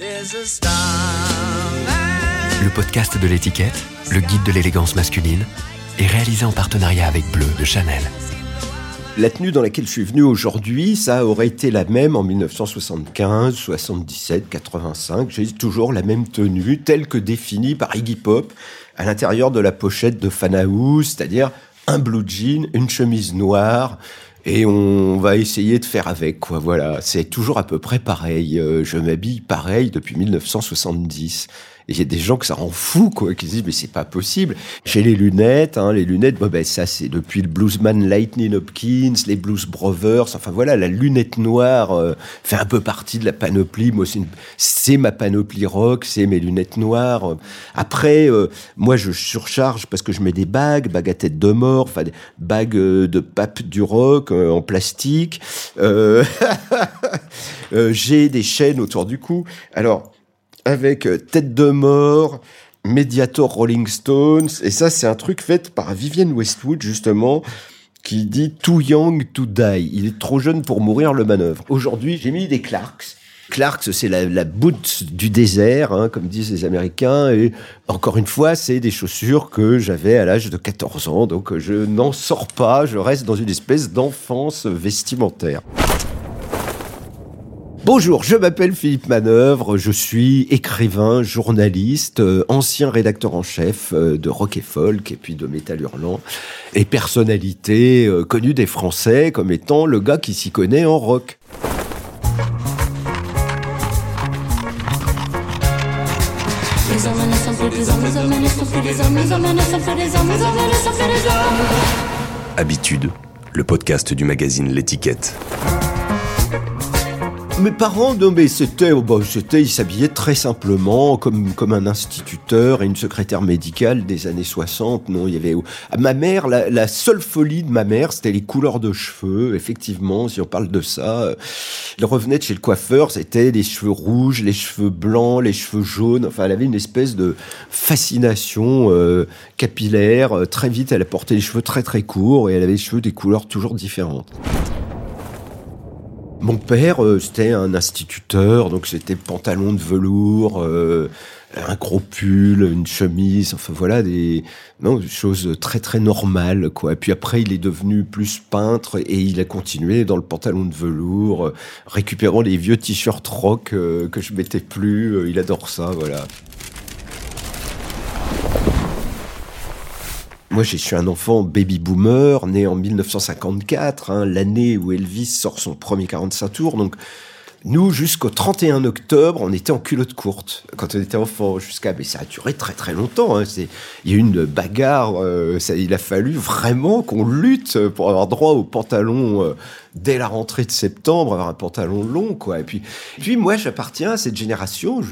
Le podcast de l'étiquette, le guide de l'élégance masculine, est réalisé en partenariat avec Bleu de Chanel. La tenue dans laquelle je suis venu aujourd'hui, ça aurait été la même en 1975, 77, 85. J'ai toujours la même tenue, telle que définie par Iggy Pop à l'intérieur de la pochette de Fanahouse, c'est-à-dire un blue jean, une chemise noire, et on va essayer de faire avec quoi voilà. C'est toujours à peu près pareil euh, je m'habille pareil depuis 1970 il y a des gens que ça rend fou, quoi, qui disent mais c'est pas possible. J'ai les lunettes, hein, les lunettes, bon, ben ça c'est depuis le bluesman Lightning Hopkins, les Blues Brothers, enfin voilà, la lunette noire euh, fait un peu partie de la panoplie. Moi c'est ma panoplie rock, c'est mes lunettes noires. Après, euh, moi je surcharge parce que je mets des bagues, bagues à tête de mort, enfin des bagues euh, de pape du rock en plastique. J'ai des chaînes autour du cou. Alors avec euh, Tête de mort, Mediator Rolling Stones, et ça c'est un truc fait par Vivienne Westwood justement, qui dit Too young to die. Il est trop jeune pour mourir le manœuvre. Aujourd'hui, j'ai mis des Clarks. Clarks, c'est la, la du désert, hein, comme disent les Américains. Et encore une fois, c'est des chaussures que j'avais à l'âge de 14 ans. Donc je n'en sors pas, je reste dans une espèce d'enfance vestimentaire. Bonjour, je m'appelle Philippe Manœuvre, je suis écrivain, journaliste, euh, ancien rédacteur en chef euh, de rock et folk et puis de métal hurlant et personnalité euh, connue des Français comme étant le gars qui s'y connaît en rock. Habitude, le podcast du magazine L'étiquette. Mes parents, non mais c'était, bah, c'était, ils s'habillaient très simplement, comme comme un instituteur et une secrétaire médicale des années 60. Non, il y avait ma mère, la, seule folie de ma mère, c'était les couleurs de cheveux. Effectivement, si on parle de ça, elle revenait de chez le coiffeur, c'était les cheveux rouges, les cheveux blancs, les cheveux jaunes. Enfin, elle avait une espèce de fascination euh, capillaire. Très vite, elle a porté les cheveux très très courts et elle avait les cheveux des couleurs toujours différentes. Mon père, euh, c'était un instituteur, donc c'était pantalon de velours, euh, un gros pull, une chemise, enfin voilà des, non, choses très très normales quoi. Et puis après, il est devenu plus peintre et il a continué dans le pantalon de velours, euh, récupérant les vieux t-shirts rock que je mettais plus. il adore ça, voilà. Moi, je suis un enfant baby boomer, né en 1954, hein, l'année où Elvis sort son premier 45 tours. Donc, nous, jusqu'au 31 octobre, on était en culotte courte quand on était enfant. Jusqu'à, mais ça a duré très très longtemps. Hein. C'est, il y a eu une bagarre. Euh, ça, il a fallu vraiment qu'on lutte pour avoir droit au pantalon euh, dès la rentrée de septembre, avoir un pantalon long, quoi. Et puis, puis moi, j'appartiens à cette génération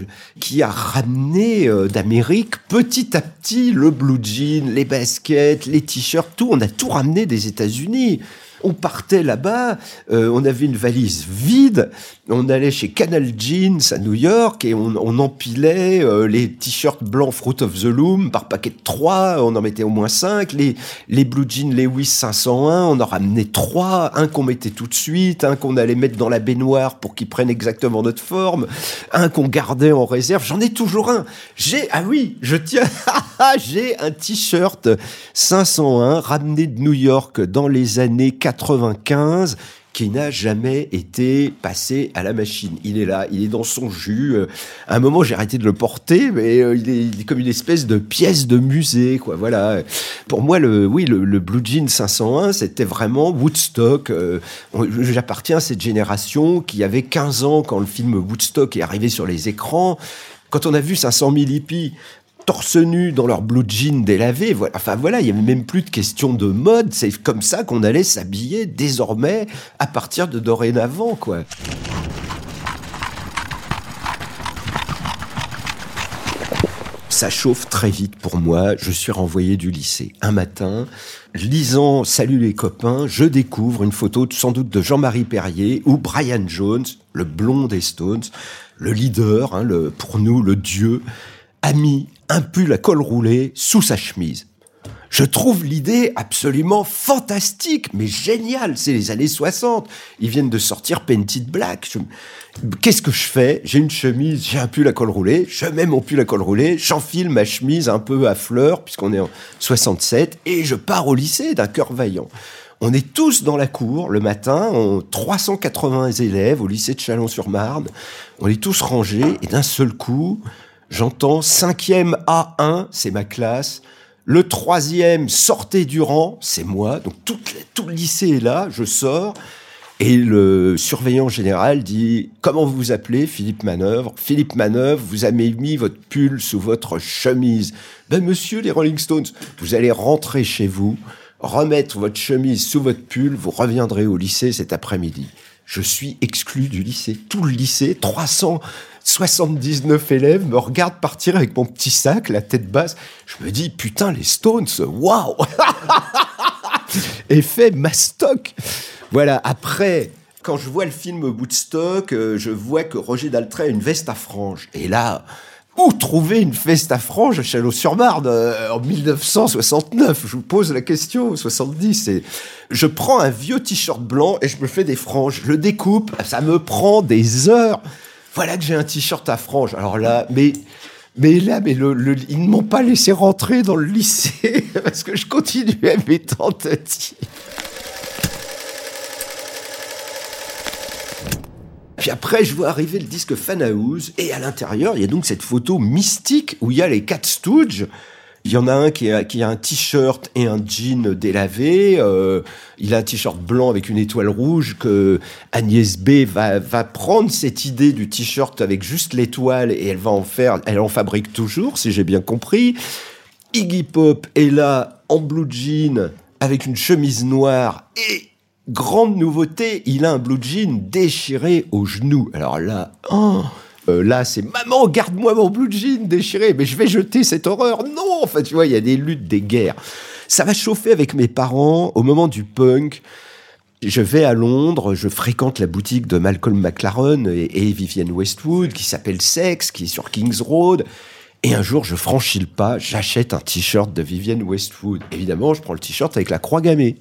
qui a ramené euh, d'Amérique petit à petit le blue jean, les baskets, les t-shirts, tout. On a tout ramené des États-Unis. On partait là-bas, euh, on avait une valise vide, on allait chez Canal Jeans à New York et on, empilait euh, les t-shirts blancs Fruit of the Loom par paquet de 3, on en mettait au moins 5, les, les blue jeans Lewis 501, on en ramenait 3, un qu'on mettait tout de suite, un qu'on allait mettre dans la baignoire pour qu'il prenne exactement notre forme, un qu'on gardait en réserve, j'en ai toujours un. J'ai, ah oui, je tiens, j'ai un t-shirt 501 ramené de New York dans les années 95 qui n'a jamais été passé à la machine. Il est là, il est dans son jus. Euh, à un moment, j'ai arrêté de le porter, mais euh, il, est, comme une espèce de pièce de musée, quoi. Voilà. Pour moi, le, oui, le, Blue Jean 501, c'était vraiment Woodstock. Euh, j'appartiens à cette génération qui avait 15 ans quand le film Woodstock est arrivé sur les écrans. Quand on a vu 500 000 hippies torse nu dans leur blue jean délavé. Voilà. Enfin voilà, il y avait même plus de question de mode. C'est comme ça qu'on allait s'habiller désormais à partir de dorénavant, quoi. Ça chauffe très vite pour moi. Je suis renvoyé du lycée. Un matin, lisant Salut les copains, je découvre une photo sans doute de Jean-Marie Perrier ou Brian Jones, le blond des Stones, le leader, hein, pour nous le dieu, a mis un pull à col roulé sous sa chemise. Je trouve l'idée absolument fantastique, mais géniale. C'est les années 60. Ils viennent de sortir Painted Black. Qu'est-ce que je fais? J'ai une chemise, j'ai un pull à col roulé, je mets mon pull à col roulé, j'enfile ma chemise un peu à fleurs, puisqu'on est en 67, et je pars au lycée d'un cœur vaillant. On est tous dans la cour le matin, on, 380 élèves au lycée de Chalon-sur-Marne. On est tous rangés, et d'un seul coup, j'entends cinquième A1, c'est ma classe, le troisième, sortez du rang, c'est moi. Donc tout, le lycée est là, je sors. Et le surveillant général dit Comment vous vous appelez Philippe Manœuvre? Philippe Manœuvre, vous avez mis votre pull sous votre chemise. Ben, monsieur, les Rolling Stones, vous allez rentrer chez vous, remettre votre chemise sous votre pull, vous reviendrez au lycée cet après-midi. Je suis exclu du lycée. Tout le lycée, 300 79 élèves me regardent partir avec mon petit sac, la tête basse. Je me dis, putain, les Stones, waouh Effet mastoc Voilà, après, quand je vois le film Woodstock, euh, je vois que Roger Daltrey a une veste à franges. Et là, où trouver une veste à franges à Chalot-sur-Marne euh, en 1969 Je vous pose la question, 70. Et je prends un vieux t-shirt blanc et je me fais des franges. Je le découpe, ça me prend des heures voilà que j'ai un t-shirt à franges. Alors là, mais mais là, mais ils ne m'ont pas laissé rentrer dans le lycée parce que je continuais mes tentatives. Puis après, je vois arriver le disque Fan House, et à l'intérieur, il y a donc cette photo mystique où il y a les quatre Stooges il y en a un qui a, qui a un t-shirt et un jean délavé. Euh, il a un t-shirt blanc avec une étoile rouge que Agnès B va, va prendre cette idée du t-shirt avec juste l'étoile et elle va en faire, elle en fabrique toujours, si j'ai bien compris. Iggy Pop est là en blue jean avec une chemise noire et grande nouveauté, il a un blue jean déchiré au genou. Alors là, oh, euh, là, c'est maman, garde-moi mon blue jean déchiré, mais je vais jeter cette horreur. Non, enfin, tu vois, il y a des luttes, des guerres. Ça va chauffer avec mes parents au moment du punk. Je vais à Londres, je fréquente la boutique de Malcolm McLaren et, et Vivienne Westwood qui s'appelle Sex, qui est sur Kings Road. Et un jour, je franchis le pas, j'achète un t-shirt de Vivienne Westwood. Évidemment, je prends le t-shirt avec la croix gammée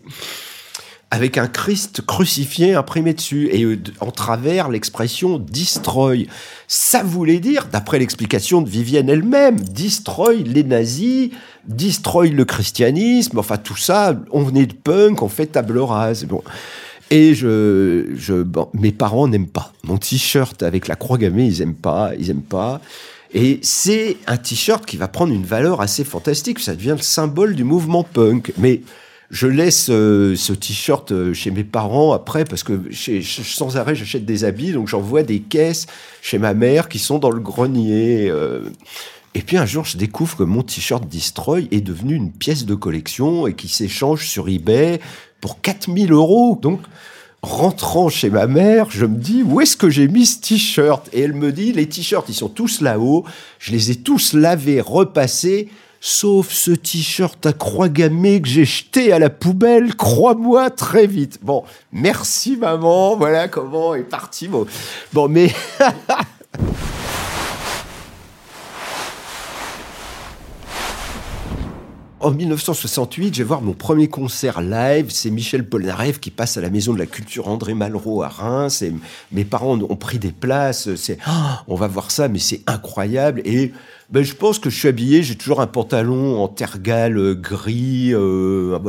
avec un Christ crucifié imprimé dessus et euh, en travers l'expression destroy. Ça voulait dire, d'après l'explication de Vivienne elle-même, destroy les nazis, destroy le christianisme, enfin tout ça, on venait de punk, on fait table rase. Bon. Et je, je mes parents n'aiment pas. Mon t-shirt avec la croix gammée, ils aiment pas, ils aiment pas. Et c'est un t-shirt qui va prendre une valeur assez fantastique. Ça devient le symbole du mouvement punk. Mais je laisse euh, ce t-shirt euh, chez mes parents après parce que sans arrêt j'achète des habits, donc j'envoie des caisses chez ma mère qui sont dans le grenier. Euh. Et puis un jour, je découvre que mon t-shirt Destroy est devenu une pièce de collection et qui s'échange sur eBay pour 4000 euros. Donc, rentrant chez ma mère, je me dis où est-ce que j'ai mis ce t-shirt? Et elle me dit les t-shirts, ils sont tous là-haut. Je les ai tous lavés, repassés sauf ce t-shirt à croix gammée que j'ai jeté à la poubelle, crois-moi très vite. Bon, merci maman, voilà comment est parti. Bon, bon mais... En 1968, je vais voir mon premier concert live. C'est Michel Polnareff qui passe à la Maison de la Culture André Malraux à Reims. Et mes parents ont pris des places. C'est, ah, on va voir ça, mais c'est incroyable. Et ben, je pense que je suis habillé, j'ai toujours un pantalon en tergal euh, gris, euh,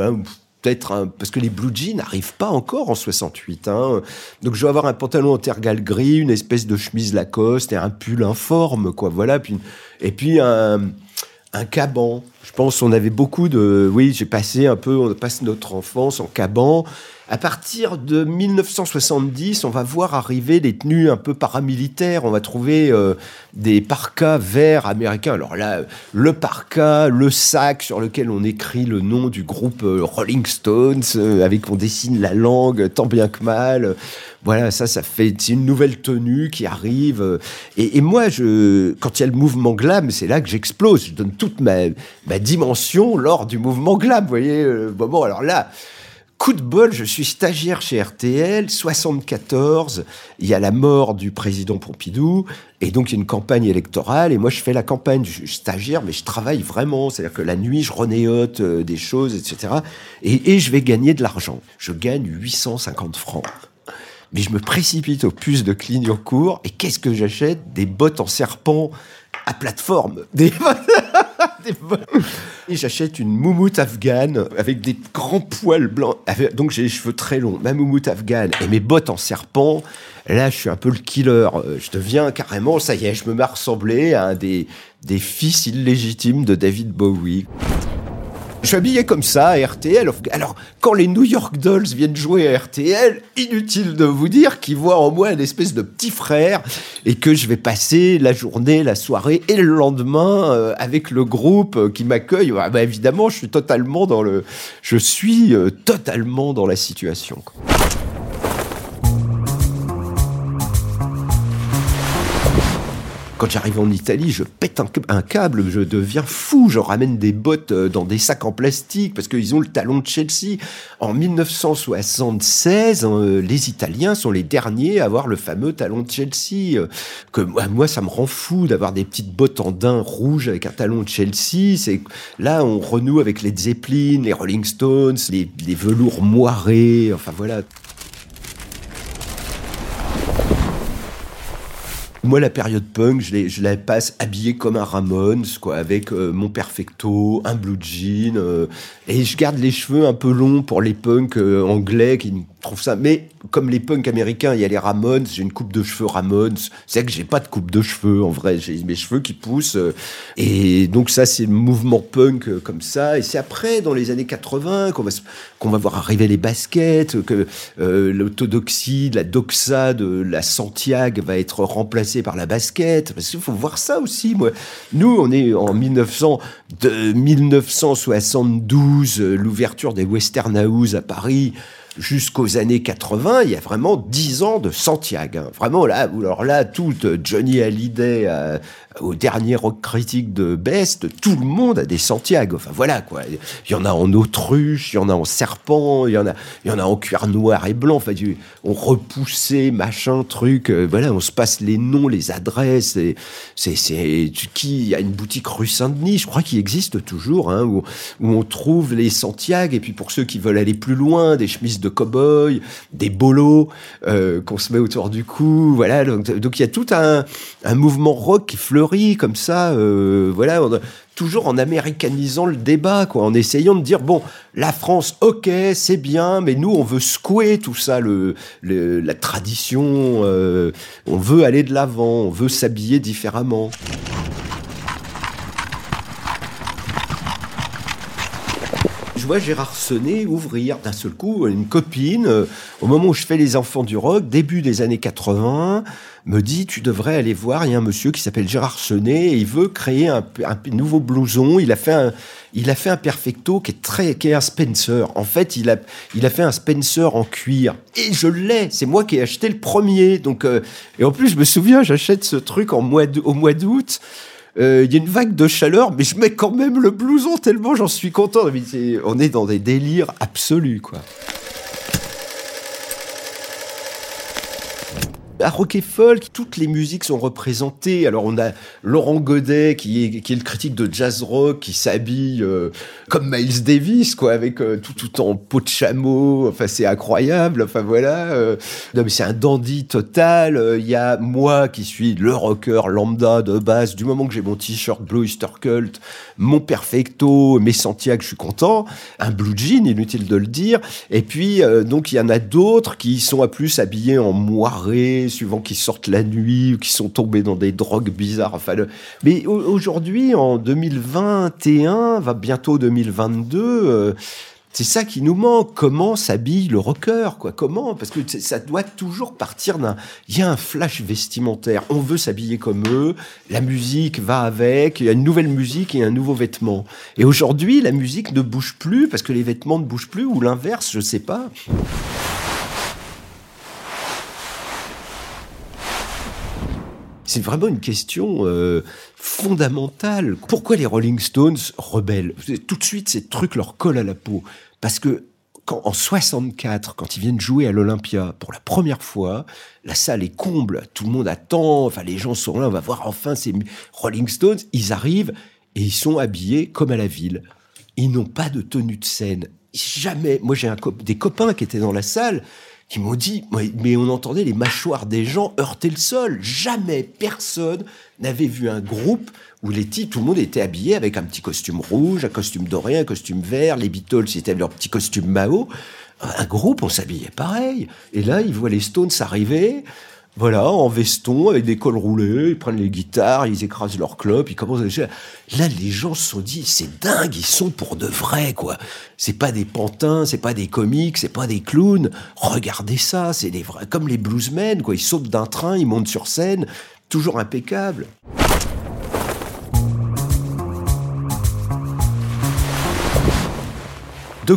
peut-être parce que les blue jeans n'arrivent pas encore en 68. Hein. Donc je vais avoir un pantalon en tergal gris, une espèce de chemise Lacoste et un pull informe, quoi. Voilà. Et puis un, un caban. Je pense qu'on avait beaucoup de. Oui, j'ai passé un peu, on passe notre enfance en caban. À partir de 1970, on va voir arriver des tenues un peu paramilitaires. On va trouver euh, des parkas verts américains. Alors là, le parka, le sac sur lequel on écrit le nom du groupe euh, Rolling Stones, euh, avec on dessine la langue tant bien que mal. Voilà, ça, ça fait c'est une nouvelle tenue qui arrive. Et, moi, je, quand il y a le mouvement glam, c'est là que j'explose. Je donne toute ma, ma dimension lors du mouvement glam. Vous voyez, bon, alors là coup de bol, je suis stagiaire chez RTL, 74, il y a la mort du président Pompidou, et donc il y a une campagne électorale, et moi je fais la campagne, je suis stagiaire, mais je travaille vraiment, c'est-à-dire que la nuit je renéote euh, des choses, etc. Et, je vais gagner de l'argent. Je gagne 850 francs. Mais je me précipite aux puces de Clignancourt, et qu'est-ce que j'achète? Des bottes en serpent à plateforme. Des. Et j'achète une moumoute afghane avec des grands poils blancs. Donc j'ai les cheveux très longs, ma moumoute afghane et mes bottes en serpent. Là, je suis un peu le killer. Euh, Je deviens carrément, ça y est, je me mets à ressembler à un des fils illégitimes de David Bowie. Je suis habillé comme ça à RTL. Alors, quand les New York Dolls viennent jouer à RTL, inutile de vous dire qu'ils voient en moi une espèce de petit frère et que je vais passer la journée, la soirée et le lendemain euh, avec le groupe euh, qui m'accueille. Ah bah, évidemment, je suis totalement dans le, je suis euh, totalement dans la situation. Quand j'arrive en Italie, je pète un, câble, je deviens fou, je ramène des bottes euh, dans des sacs en plastique parce qu'ils ont le talon de Chelsea. En 1976, euh, les Italiens sont les derniers à avoir le fameux talon de Chelsea. euh, que moi, ça me rend fou d'avoir des petites bottes en daim rouge avec un talon de Chelsea. C'est là, on renoue avec les Zeppelin, les Rolling Stones, les velours moirés. Enfin voilà, Moi, la période punk, je, la passe habillé comme un Ramones, quoi, avec euh, mon perfecto, un blue jean, euh, et je garde les cheveux un peu longs pour les punks euh, anglais qui trouvent ça. Mais comme les punks américains, il y a les Ramones, j'ai une coupe de cheveux Ramones. C'est que j'ai pas de coupe de cheveux, en vrai, j'ai mes cheveux qui poussent. euh, et donc ça, c'est le mouvement punk euh, comme ça. Et c'est après, dans les années 80, qu'on va, va voir arriver les baskets, que euh, l'orthodoxie, la doxa de la Santiago va être remplacée par la basket. Parce qu'il faut voir ça aussi, moi. Nous, on est en 1900, de 1972, euh, l'ouverture des Western House à Paris jusqu'aux années 80, il y a vraiment 10 ans de Santiago. Vraiment, là, alors là, tout Johnny Hallyday euh, au dernier rock critique de Best, tout le monde a des Santiago. Enfin, voilà, quoi. Il y en a en autruche, il y en a en serpent, il y en a, il y en a en cuir noir et blanc. Enfin, on repoussait, machin, truc. euh, voilà, on se passe les noms, les adresses. C'est, c'est, qui, il y a une boutique rue Saint-Denis, je crois qu'il existe toujours, hein, où, où on trouve les Santiago. Et puis, pour ceux qui veulent aller plus loin, des chemises de cow-boy, des bolos, euh, qu'on se met autour du cou. Voilà. Donc, il y a tout un, mouvement rock qui fleurit comme ça. euh, voilà. toujours en américanisant le débat, quoi, en essayant de dire bon, la France, ok, c'est bien, mais nous, on veut secouer tout ça, le, le- la tradition, euh, on veut aller de l'avant, on veut s'habiller différemment. Vois Gérard Sonnet ouvrir d'un seul coup une copine euh, au moment où je fais les enfants du rock, début des années 80, me dit tu devrais aller voir, il y a un monsieur qui s'appelle Gérard Sonnet et il veut créer un, un nouveau blouson. Il a fait un, il a fait un perfecto qui est très, qui est un Spencer. En fait, il a, il a fait un Spencer en cuir et je l'ai. C'est moi qui ai acheté le premier. Donc, euh, et en plus, je me souviens, j'achète ce truc en au mois d'août. Euh, Il y a une vague de chaleur, mais je mets quand même le blouson tellement j'en suis content. On est dans des délires absolus, quoi. Rock et Folk, toutes les musiques sont représentées. Alors on a Laurent Godet qui est, le critique de jazz rock qui s'habille euh, comme Miles Davis quoi avec euh, tout tout en peau de chameau. Enfin c'est incroyable. Enfin voilà. euh, non mais c'est un dandy total. Il y a moi qui suis le rocker lambda de base. Du moment que j'ai mon t-shirt Blue Easter Cult, mon perfecto, mes Santiago, je suis content. Un blue jean, inutile de le dire. Et puis donc il y en a d'autres qui sont à plus habillés en moiré, suivant qu'ils sortent la nuit ou qui sont tombés dans des drogues bizarres. Enfin, mais au- aujourd'hui, en 2021, va bientôt 2022. euh, c'est ça qui nous manque. Comment s'habille le rocker, quoi? Comment? Parce que ça doit toujours partir d'un. Il y a un flash vestimentaire. On veut s'habiller comme eux. La musique va avec. Il y a une nouvelle musique et un nouveau vêtement. Et aujourd'hui, la musique ne bouge plus parce que les vêtements ne bougent plus ou l'inverse, je sais pas. C'est vraiment une question euh, fondamentale. Pourquoi les Rolling Stones rebellent? Tout de suite, ces trucs leur collent à la peau. Parce que quand, en 64, quand ils viennent jouer à l'Olympia pour la première fois, la salle est comble, tout le monde attend, enfin les gens sont là, on va voir enfin ces Rolling Stones. Ils arrivent et ils sont habillés comme à la ville. Ils n'ont pas de tenue de scène. Jamais. Moi, j'ai des copains qui étaient dans la salle qui m'ont dit, mais on entendait les mâchoires des gens heurter le sol. Jamais personne n'avait vu un groupe où les types, tout le monde était habillé avec un petit costume rouge, un costume doré, un costume vert. Les Beatles, c'était leur petit costume Mao. Un groupe, on s'habillait pareil. Et là, ils voient les Stones arriver. Voilà, en veston, avec des cols roulés, ils prennent les guitares, ils écrasent leur clope, ils commencent à... Là, les gens se sont dit, c'est dingue, ils sont pour de vrai, quoi. C'est pas des pantins, c'est pas des comiques, c'est pas des clowns. Regardez ça, c'est des vrais, comme les bluesmen, quoi. Ils sautent d'un train, ils montent sur scène, toujours impeccable. De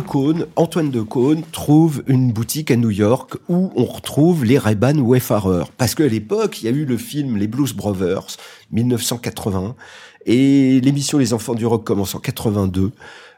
Antoine de Caunes trouve une boutique à New York où on retrouve les Ray-Ban Wayfarers. Parce qu'à l'époque, il y a eu le film Les Blues Brothers, 1980, et l'émission Les Enfants du Rock commence en 82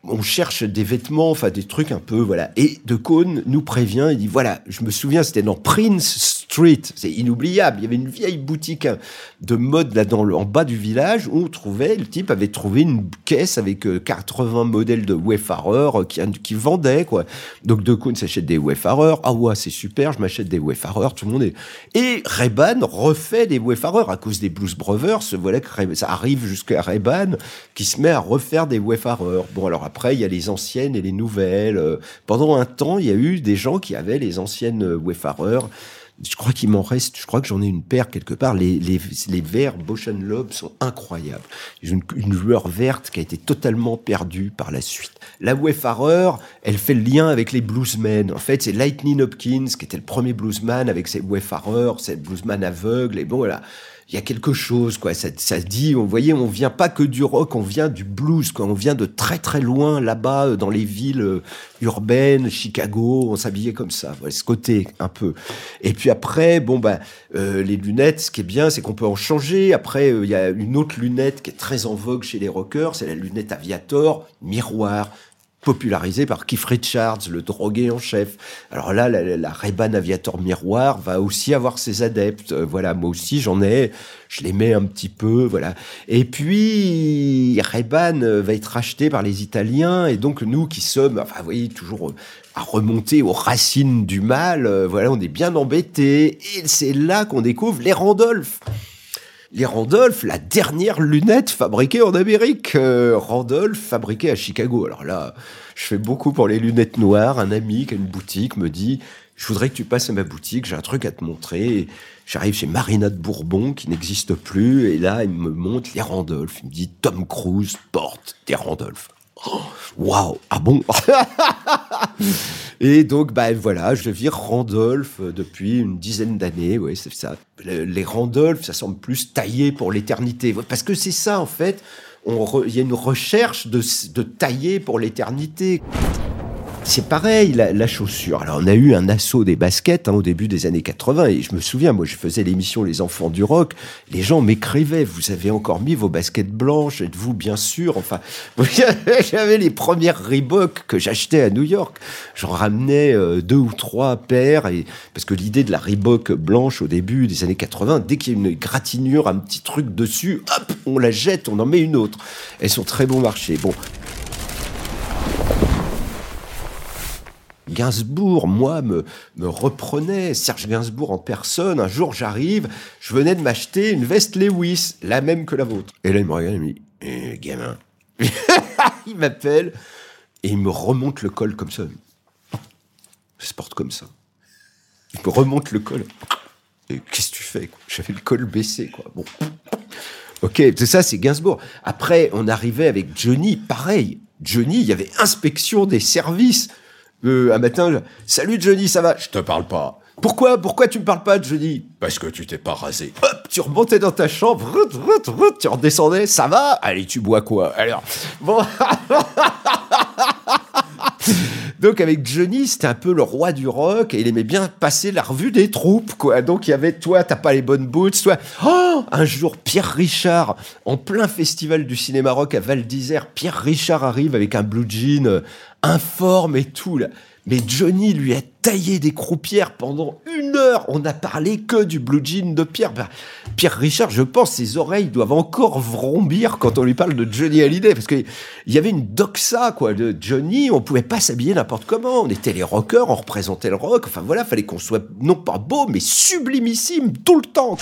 on cherche des vêtements, enfin des trucs un peu, voilà. Et De nous prévient, il dit, voilà, je me souviens, c'était dans Prince Street, c'est inoubliable, il y avait une vieille boutique hein, de mode là dans le, en bas du village où on trouvait, le type avait trouvé une caisse avec 80 euh, modèles de Wayfarer euh, qui, qui vendait, quoi. Donc De s'achète des Wayfarers, ah ouais, c'est super, je m'achète des Wayfarers, tout le monde est... Et Reban refait des Wayfarers à cause des Blues Brothers, voilà que ça arrive jusqu'à Reban qui se met à refaire des Wayfarers. Bon, alors après, il y a les anciennes et les nouvelles. Euh, pendant un temps, il y a eu des gens qui avaient les anciennes euh, Wayfarers. Je crois qu'il m'en reste, je crois que j'en ai une paire quelque part. Les, les, les verts Bosch Loeb sont incroyables. Une, une, lueur verte qui a été totalement perdue par la suite. La Wayfarer, elle fait le lien avec les bluesmen. En fait, c'est Lightning Hopkins qui était le premier bluesman avec ses Wayfarers, c'est le bluesman aveugle. Et bon, voilà il y a quelque chose, quoi. Ça, ça dit, vous voyez, on vient pas que du rock, on vient du blues, quoi. On vient de très très loin, là-bas, euh, dans les villes euh, urbaines, Chicago, on s'habillait comme ça. Voilà, ce côté, un peu. Et puis après, bon, bah, euh, les lunettes, ce qui est bien, c'est qu'on peut en changer. Après, il y a une autre lunette qui est très en vogue chez les rockers, c'est la lunette Aviator, miroir popularisé par Keith Richards, le drogué en chef. Alors là, la, la Ray-Ban Aviator Miroir va aussi avoir ses adeptes. Euh, voilà, moi aussi j'en ai, je les mets un petit peu, voilà. Et puis Ray-Ban euh, va être racheté par les Italiens et donc nous qui sommes, enfin vous voyez, toujours euh, à remonter aux racines du mal, voilà, on est bien embêtés. Et c'est là qu'on découvre les Randolph les Randolph, la dernière lunette fabriquée en Amérique. Euh, Randolph, fabriquée à Chicago. Alors là, je fais beaucoup pour les lunettes noires. Un ami qui a une boutique me dit, je voudrais que tu passes à ma boutique, j'ai un truc à te montrer. J'arrive chez Marina de Bourbon, qui n'existe plus, et là, il me montre les Randolph. Il me dit, Tom Cruise porte des Randolph. Waouh Ah bon Et donc, bah voilà, je vis Randolph euh, depuis une dizaine d'années. Oui, c'est ça. Les Randolph, ça semble plus taillé pour l'éternité. Parce que c'est ça, en fait. Il y a une recherche de tailler pour l'éternité. C'est pareil, la, chaussure. Alors, on a eu un assaut des baskets hein, au début des années 80, et je me souviens, moi, je faisais l'émission Les Enfants du Rock, les gens m'écrivaient, vous avez encore mis vos baskets blanches, êtes-vous bien sûr? Enfin, j'avais les premières Reebok que j'achetais à New York. J'en ramenais euh, deux ou trois paires, et, parce que l'idée de la Reebok blanche au début des années 80, dès qu'il y a une gratinure, un petit truc dessus, hop, on la jette, on en met une autre. Elles sont très bon marché. Bon, Gainsbourg, moi, me, me reprenait, Serge Gainsbourg en personne. Un jour, j'arrive, je venais de m'acheter une veste Lewis, la même que la vôtre. Et là, il me regarde et me dit, eh, gamin. il m'appelle et il me remonte le col comme ça. Je se porte comme ça. Il me remonte le col. Qu'est-ce que tu fais J'avais le col baissé, quoi. Bon. Ok, c'est ça, c'est Gainsbourg. Après, on arrivait avec Johnny, pareil. Johnny, il y avait inspection des services un matin, salut Johnny, ça va? Je te parle pas. Pourquoi Pourquoi tu me parles pas Johnny? Parce que tu t'es pas rasé. Hop, tu remontais dans ta chambre, tu redescendais, ça va? Allez, tu bois quoi? Alors, bon. Donc avec Johnny, c'était un peu le roi du rock et il aimait bien passer la revue des troupes, quoi. Donc il y avait toi, t'as pas les bonnes boots, toi. Oh, un jour Pierre Richard, en plein festival du cinéma rock à Val d'Isère, Pierre Richard arrive avec un blue jean euh, informe et tout là. Mais Johnny lui a taillé des croupières pendant une heure. On n'a parlé que du blue jean de Pierre. Ben, Pierre Richard, je pense, ses oreilles doivent encore vrombir quand on lui parle de Johnny Hallyday. Parce qu'il y avait une doxa, quoi, de Johnny. On pouvait pas s'habiller n'importe comment. On était les rockers, on représentait le rock. Enfin voilà, fallait qu'on soit non pas beau, mais sublimissime tout le temps.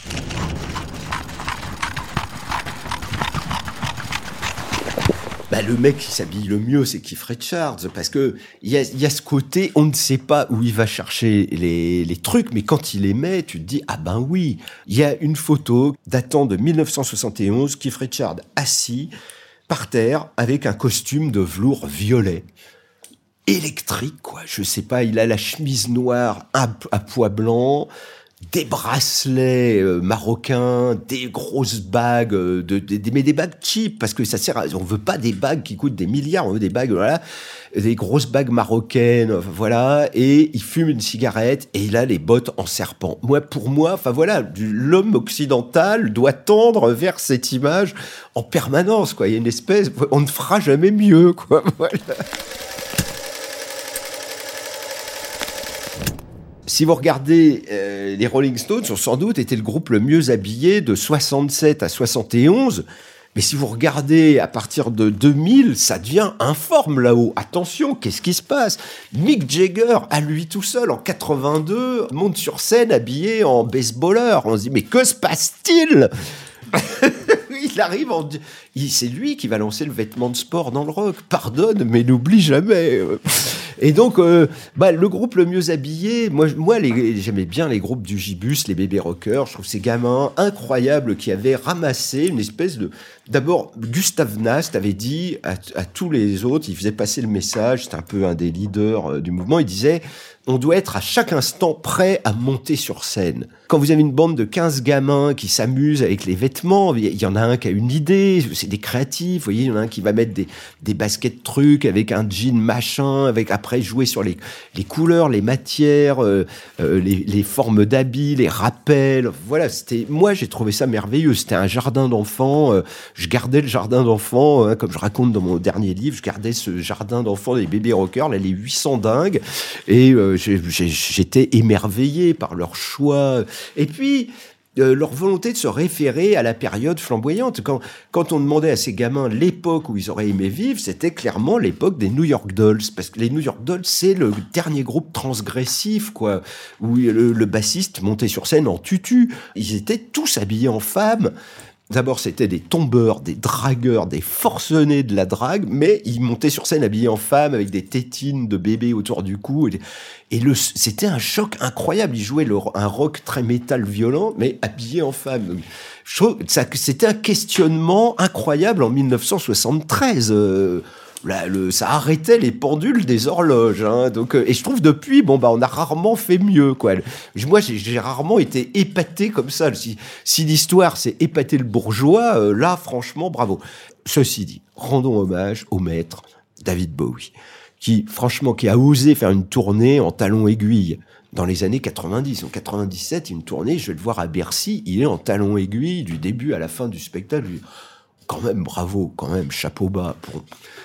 Bah, le mec qui s'habille le mieux, c'est Keith Richards, parce que il y a, ce côté, on ne sait pas où il va chercher les, trucs, mais quand il les met, tu te dis ah ben oui. Il y a une photo datant de 1971, Keith Richards assis par terre avec un costume de velours violet électrique, quoi. Je sais pas, il a la chemise noire à, à pois blanc, des bracelets euh, marocains, des grosses bagues, euh, mais des bagues cheap parce que ça sert. À, on veut pas des bagues qui coûtent des milliards, on veut des bagues voilà, des grosses bagues marocaines, voilà. Et il fume une cigarette et il a les bottes en serpent. Moi, pour moi, enfin voilà, l'homme occidental doit tendre vers cette image en permanence, quoi. Il y a une espèce, on ne fera jamais mieux, quoi. Voilà. Si vous regardez euh, les Rolling Stones, ont sans doute été le groupe le mieux habillé de 67 à 71. Mais si vous regardez à partir de 2000, ça devient informe là-haut. Attention, qu'est-ce qui se passe? Mick Jagger, à lui tout seul, en 82, monte sur scène habillé en baseballeur. On se dit, mais que se passe-t-il? Il arrive en... C'est lui qui va lancer le vêtement de sport dans le rock. Pardonne, mais n'oublie jamais. Et donc, euh, bah, le groupe le mieux habillé, moi, moi j'aimais bien les groupes du Gibus, les bébés rockers. Je trouve ces gamins incroyables qui avaient ramassé une espèce de. D'abord, Gustave Nast avait dit à, à, tous les autres, il faisait passer le message, c'était un peu un des leaders euh, du mouvement, il disait on doit être à chaque instant prêt à monter sur scène. Quand vous avez une bande de 15 gamins qui s'amusent avec les vêtements, il y en a un qui a une idée, c'est des créatifs, vous voyez, il y en a un qui va mettre des, des baskets trucs avec un jean machin, avec après jouer sur les, les couleurs, les matières, euh, euh, les, les, formes d'habits, les rappels. Voilà, c'était moi j'ai trouvé ça merveilleux. C'était un jardin d'enfants. Euh, je gardais le jardin d'enfants, hein, comme je raconte dans mon dernier livre, je gardais ce jardin d'enfants des bébés rockers, là les 800 dingues, et j'étais émerveillé par leur choix. Et puis, euh, leur volonté de se référer à la période flamboyante. Quand, on demandait à ces gamins l'époque où ils auraient aimé vivre, c'était clairement l'époque des New York Dolls. Parce que les New York Dolls, c'est le dernier groupe transgressif, quoi, où le, le bassiste montait sur scène en tutu. Ils étaient tous habillés en femmes. D'abord, c'était des tombeurs, des dragueurs, des forcenés de la drague, mais ils montaient sur scène habillés en femmes avec des tétines de bébés autour du cou. Et, c'était un choc incroyable. Ils jouaient un rock très métal violent, mais habillés en femmes. c'était un questionnement incroyable en 1973 le, ça arrêtait les pendules des horloges. Hein, donc, euh, et je trouve depuis, bon, bah, on a rarement fait mieux. Quoi. Moi, j'ai rarement été épaté comme ça. Si, si l'histoire, c'est épater le bourgeois, euh, là, franchement, bravo. Ceci dit, rendons hommage au maître David Bowie, qui, franchement, qui a osé faire une tournée en talons aiguilles dans les années 90. En 97, une tournée, je vais le voir à Bercy, il est en talons aiguilles du début à la fin du spectacle quand même bravo, quand même chapeau bas. Pour...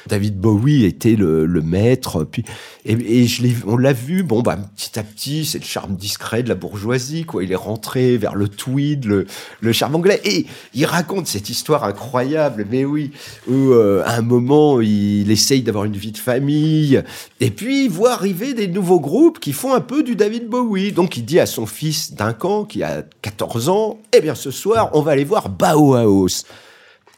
David Bowie était le, maître, puis et, on l'a vu, bon bah petit à petit, c'est le charme discret de la bourgeoisie, quoi. Il est rentré vers le tweed, le, le charme anglais, et il raconte cette histoire incroyable, mais oui, où euh, à un moment il essaye d'avoir une vie de famille, et puis il voit arriver des nouveaux groupes qui font un peu du David Bowie. Donc il dit à son fils Duncan, qui a 14 ans, eh bien ce soir on va aller voir Bauhaus.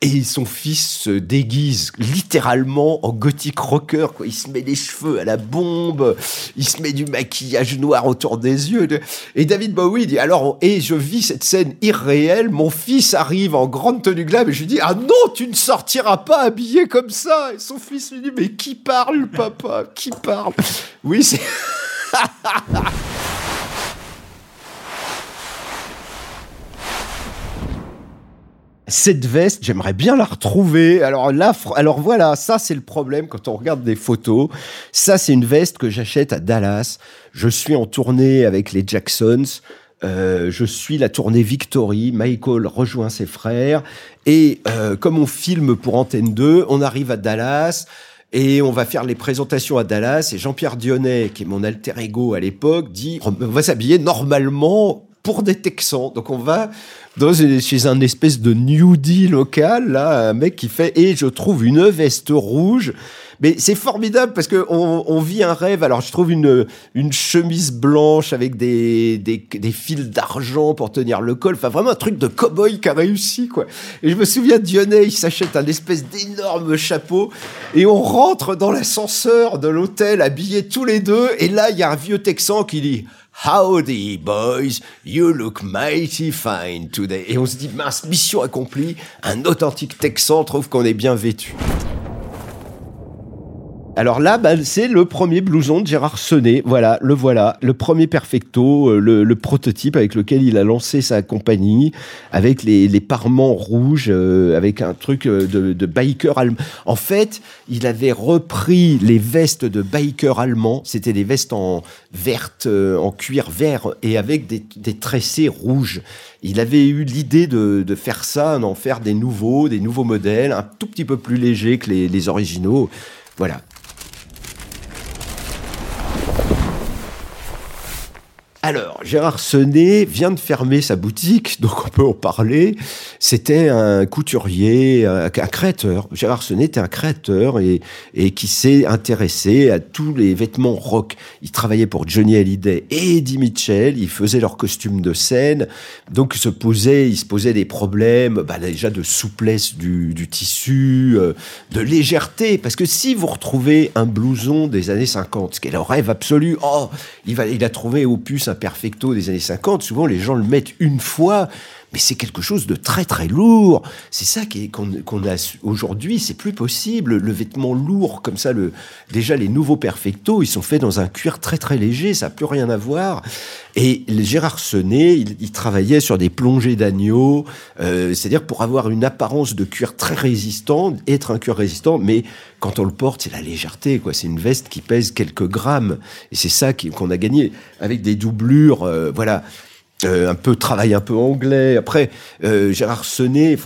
Et son fils se déguise littéralement en gothique rocker. Quoi. Il se met les cheveux à la bombe, il se met du maquillage noir autour des yeux. Et David Bowie dit alors, et je vis cette scène irréelle. Mon fils arrive en grande tenue glam et je lui dis ah non, tu ne sortiras pas habillé comme ça. Et son fils lui dit mais qui parle, papa? Qui parle? Oui, c'est Cette veste, j'aimerais bien la retrouver. Alors là, alors voilà, ça c'est le problème quand on regarde des photos. Ça c'est une veste que j'achète à Dallas. Je suis en tournée avec les Jacksons. Euh, je suis la tournée Victory. Michael rejoint ses frères et euh, comme on filme pour Antenne 2, on arrive à Dallas. Et on va faire les présentations à Dallas. Et Jean-Pierre Dionnet, qui est mon alter ego à l'époque, dit on va s'habiller normalement pour des Texans. Donc on va chez un espèce de nudie local, là, un mec qui fait et je trouve une veste rouge. Mais c'est formidable parce que on, vit un rêve. Alors je trouve une, chemise blanche avec des fils d'argent pour tenir le col. Enfin vraiment un truc de cow-boy qui a réussi quoi. Et je me souviens Dionnet, il s'achète un espèce d'énorme chapeau et on rentre dans l'ascenseur de l'hôtel habillés tous les deux. Et là il y a un vieux Texan qui dit Howdy, boys, you look mighty fine today. Et on se dit, mince, mission accomplie, un authentique Texan trouve qu'on est bien vêtu. Alors là, bah, c'est le premier blouson de Gérard Senet. Voilà, le voilà, le premier perfecto, euh, le, prototype avec lequel il a lancé sa compagnie, avec les, parements rouges, euh, avec un truc euh, de, biker allemand. En fait, il avait repris les vestes de biker allemands. C'était des vestes en verte, en cuir vert et avec des, tressés rouges. Il avait eu l'idée de, faire ça, d'en faire des nouveaux, des nouveaux modèles, un tout petit peu plus légers que les originaux. Voilà. Alors, Gérard Senet vient de fermer sa boutique, donc on peut en parler. C'était un couturier, un, créateur. Gérard Senet était un créateur et, qui s'est intéressé à tous les vêtements rock. Il travaillait pour Johnny Hallyday et Eddie Mitchell. Il faisait leurs costumes de scène. Donc, il se posait, il se posait des problèmes, bah, déjà de souplesse du, tissu, euh, de légèreté. Parce que si vous retrouvez un blouson des années 50, ce qui est le rêve absolu, oh, il, il a trouvé au perfecto des années 50, souvent les gens le mettent une fois, mais c'est quelque chose de très très lourd. C'est ça qu'on a aujourd'hui, c'est plus possible. Le vêtement lourd comme ça, le, déjà les nouveaux perfectos, ils sont faits dans un cuir très très léger, ça n'a plus rien à voir. Et Gérard Senet, il, travaillait sur des plongées d'agneau, euh, c'est-à-dire pour avoir une apparence de cuir très résistant, être un cuir résistant, mais quand on le porte, c'est la légèreté, quoi. C'est une veste qui pèse quelques grammes, et c'est ça qu'on a gagné avec des doublures, euh, voilà. Euh, un peu travail un peu anglais. Après, euh, Gérard Senet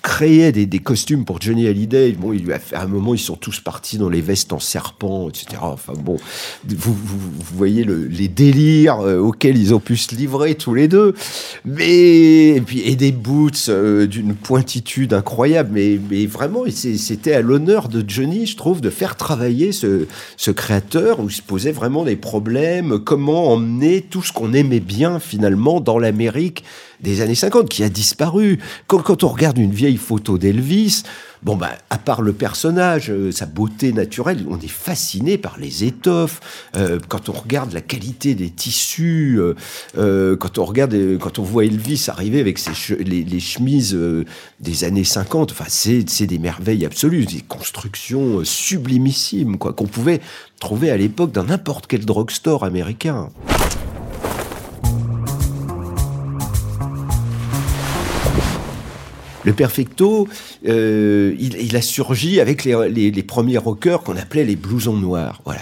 créait des, des, costumes pour Johnny Hallyday. Bon, il lui a fait à un moment, ils sont tous partis dans les vestes en serpent, etc. Enfin bon, vous, vous, vous voyez le, les délires euh, auxquels ils ont pu se livrer tous les deux. Mais et puis et des boots d'une pointitude incroyable. Mais, mais vraiment, c'était à l'honneur de Johnny, je trouve, de faire travailler ce, ce créateur où il se posait vraiment des problèmes. Comment emmener tout ce qu'on aimait bien finalement dans l'Amérique des années 50, qui a disparu. Quand, on regarde une vieille photo d'Elvis, bon bah, à part le personnage, euh, sa beauté naturelle, on est fasciné par les étoffes. Euh, quand on regarde la qualité des tissus, euh, quand on regarde, quand on voit Elvis arriver avec ses les, chemises des années 50, enfin c'est des merveilles absolues, des constructions sublimissimes quoi qu'on pouvait trouver à l'époque dans n'importe quel drugstore américain. Le perfecto, euh, il, a surgi avec les, premiers rockers qu'on appelait les blousons noirs. Voilà.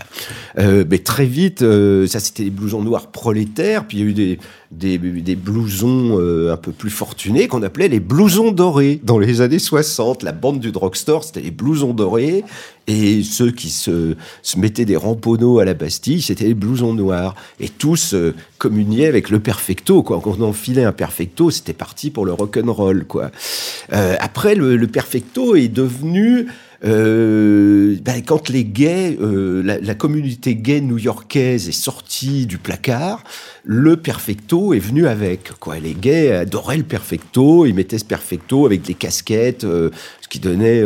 Euh, mais très vite, euh, ça c'était les blousons noirs prolétaires, puis il y a eu des, des, blousons euh, un peu plus fortunés qu'on appelait les blousons dorés. Dans les années 60, la bande du drugstore, c'était les blousons dorés. Et ceux qui se, mettaient des ramponneaux à la Bastille, c'était les blousons noirs. Et tous euh, communiaient avec le perfecto. Quoi. Quand on enfilait un perfecto, c'était parti pour le rock'n'roll. Euh, après, le, perfecto est devenu ben, quand les gays, la, communauté gay new-yorkaise est sortie du placard, le perfecto est venu avec. Quoi. Les gays adoraient le perfecto, ils mettaient ce perfecto avec des casquettes, euh, ce qui donnait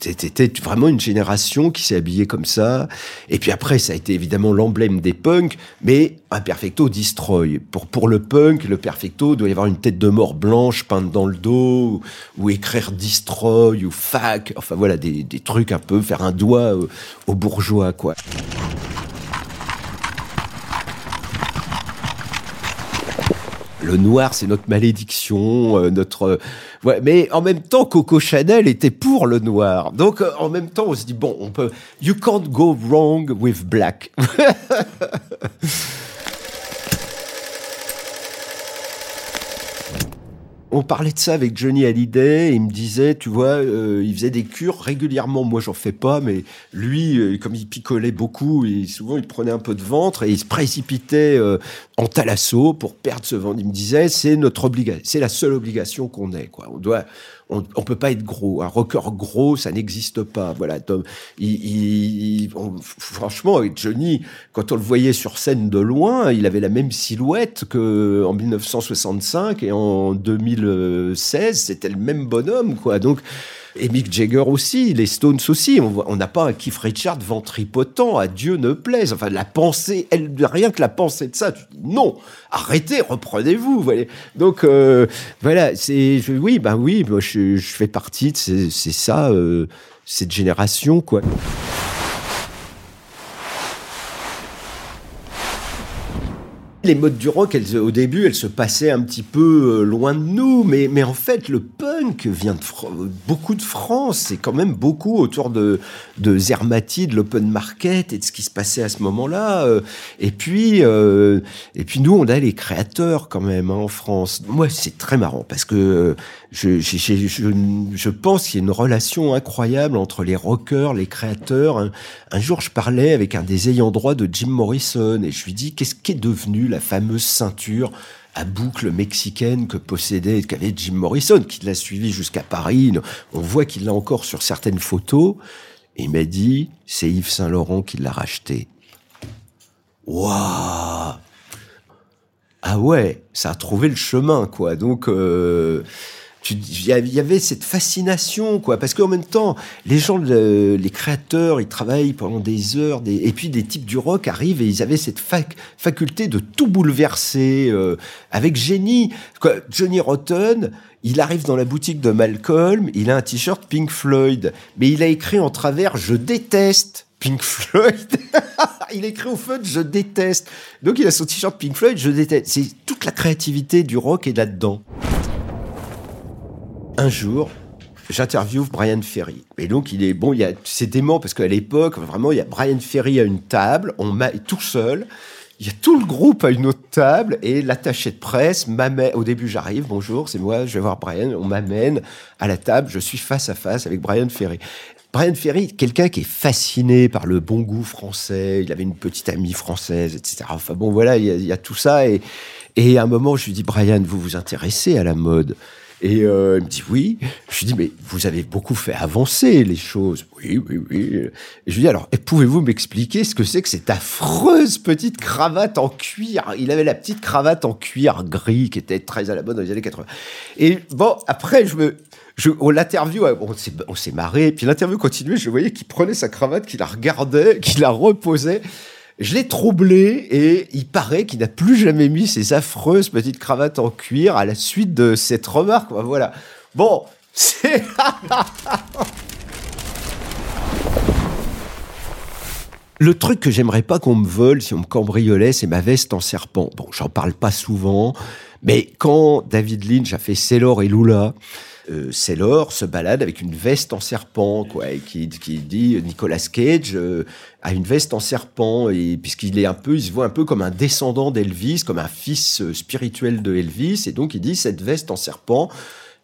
c'était vraiment une génération qui s'est habillée comme ça. Et puis après, ça a été évidemment l'emblème des punks, mais un perfecto destroy. Pour, pour le punk, le perfecto doit y avoir une tête de mort blanche peinte dans le dos, ou, écrire destroy, ou fuck. Enfin voilà, des, des trucs un peu, faire un doigt aux bourgeois, quoi. Le noir, c'est notre malédiction, euh, notre. Euh, mais en même temps, Coco Chanel était pour le noir. Donc, euh, en même temps, on se dit bon, on peut. You can't go wrong with black. on parlait de ça avec Johnny Hallyday. Il me disait, tu vois, il faisait des cures régulièrement. Moi, j'en fais pas, mais lui, comme il picolait beaucoup, et souvent il prenait un peu de ventre et il se précipitait en talasso pour perdre ce ventre. Il me disait, c'est notre obligation, c'est la seule obligation qu'on ait. Quoi. On doit, on, on peut pas être gros. Un rocker gros, ça n'existe pas. Voilà. Tom, il, il, franchement, Johnny, quand on le voyait sur scène de loin, il avait la même silhouette que en 1965 et en 2016, c'était le même bonhomme, quoi. Donc, et Mick Jagger aussi, les Stones aussi. On n'a pas un Keith Richard ventripotent, à Dieu ne plaise. Enfin, la pensée, elle, rien que la pensée de ça, non, arrêtez, reprenez-vous. Voilà. Donc, euh, voilà, c'est, oui, ben oui, moi, je, je fais partie de c'est ça, euh, cette génération, quoi. Les modes du rock, elles, au début, elles se passaient un petit peu euh, loin de nous, mais, en fait, le punk vient de beaucoup de France. C'est quand même beaucoup autour de, Zermatt, de l'open market et de ce qui se passait à ce moment-là. Euh. Et puis, euh, et puis nous, on a les créateurs quand même hein, en France. Moi, c'est très marrant parce que je, pense qu'il y a une relation incroyable entre les rockers, les créateurs. Un, un, jour, je parlais avec un des ayants droit de Jim Morrison et je lui dis qu'est-ce qui est devenu la fameuse ceinture à boucle mexicaine que possédait, qu'avait Jim Morrison, qui l'a suivi jusqu'à Paris. On voit qu'il l'a encore sur certaines photos. Et il m'a dit, c'est Yves Saint Laurent qui l'a racheté. Waouh Ah ouais, ça a trouvé le chemin, quoi. Donc, euh, il y avait cette fascination, quoi, parce qu'en même temps, les gens, les créateurs, ils travaillent pendant des heures, des, et puis des types du rock arrivent et ils avaient cette faculté de tout bouleverser euh, avec génie. Quoi, Johnny Rotten, il arrive dans la boutique de Malcolm, il a un t-shirt Pink Floyd, mais il a écrit en travers "Je déteste". Pink Floyd. il écrit au feu je déteste. Donc il a son t-shirt Pink Floyd, je déteste. C'est toute la créativité du rock est là-dedans un jour, j'interviewe Brian Ferry. Et donc, il est bon, il y a, c'est dément parce qu'à l'époque, vraiment, il y a Brian Ferry à une table, on m'a tout seul. Il y a tout le groupe à une autre table et l'attaché de presse m'amène. Au début, j'arrive, bonjour, c'est moi, je vais voir Brian. On m'amène à la table, je suis face à face avec Brian Ferry. Brian Ferry, quelqu'un qui est fasciné par le bon goût français. Il avait une petite amie française, etc. Enfin bon, voilà, il y a, il y a tout ça. Et, et à un moment, je lui dis, Brian, vous vous intéressez à la mode? Et euh, il me dit oui. Je lui dis mais vous avez beaucoup fait avancer les choses. Oui, oui, oui. Et je lui dis alors pouvez-vous m'expliquer ce que c'est que cette affreuse petite cravate en cuir? Il avait la petite cravate en cuir gris qui était très à la mode dans les années 80. Et bon après je me je, on l'interview, on s'est marré, puis l'interview continuait, je voyais qu'il prenait sa cravate, qu'il la regardait, qu'il la reposait. Je l'ai troublé et il paraît qu'il n'a plus jamais mis ses affreuses petites cravates en cuir à la suite de cette remarque. Voilà. Bon, c'est... Le truc que j'aimerais pas qu'on me vole si on me cambriolait, c'est ma veste en serpent. Bon, j'en parle pas souvent, mais quand David Lynch a fait Sailor et Lula, euh, Sailor se balade avec une veste en serpent, quoi, et qui, qui dit Nicolas Cage euh, a une veste en serpent, et puisqu'il est un peu, il se voit un peu comme un descendant d'Elvis, comme un fils euh, spirituel de Elvis, et donc il dit cette veste en serpent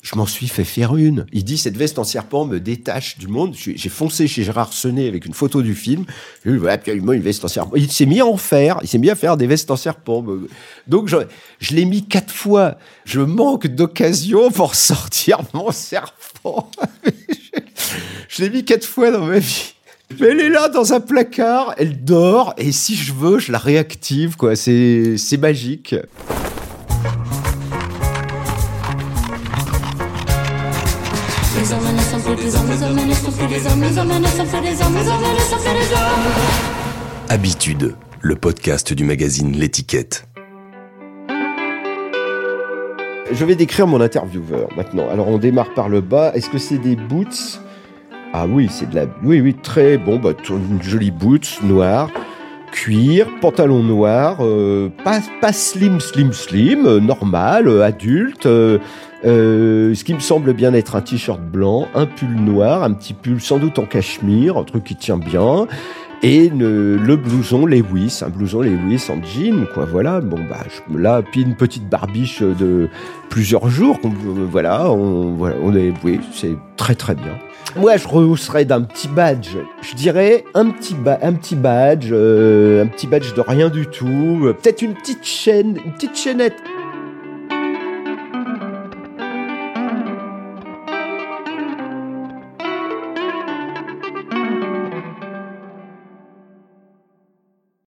je m'en suis fait faire une. Il dit cette veste en serpent me détache du monde. J'ai foncé chez Gérard Senet avec une photo du film. Il voilà, absolument une veste en serpent. Il s'est mis à en faire. Il s'est mis à faire des vestes en serpent. Donc je, l'ai mis quatre fois. Je manque d'occasion pour sortir mon serpent. je l'ai mis quatre fois dans ma vie. Mais elle est là dans un placard, elle dort, et si je veux, je la réactive. C'est magique. Habitude, le podcast du magazine L'étiquette. Je vais décrire mon intervieweur maintenant. Alors on démarre par le bas. Est-ce que c'est des boots Ah oui, c'est de la. Oui, oui, très bon. Bah, une jolie boots noire cuir, pantalon noir, euh, pas, pas slim, slim, slim, euh, normal, euh, adulte. Ce qui me semble bien être un t-shirt blanc, un pull noir, un petit pull sans doute en cachemire, un truc qui tient bien. Et le, le blouson Lewis, un blouson Lewis en jean, quoi, voilà. Bon, bah, je- là, puis une petite barbiche de plusieurs jours, qu'on- voilà, on, voilà, est, oui, c'est très très bien. Moi, je rehausserais d'un petit badge. Je dirais un petit, un petit badge, euh, un petit badge de rien du tout. euh, Peut-être une petite chaîne, une petite chaînette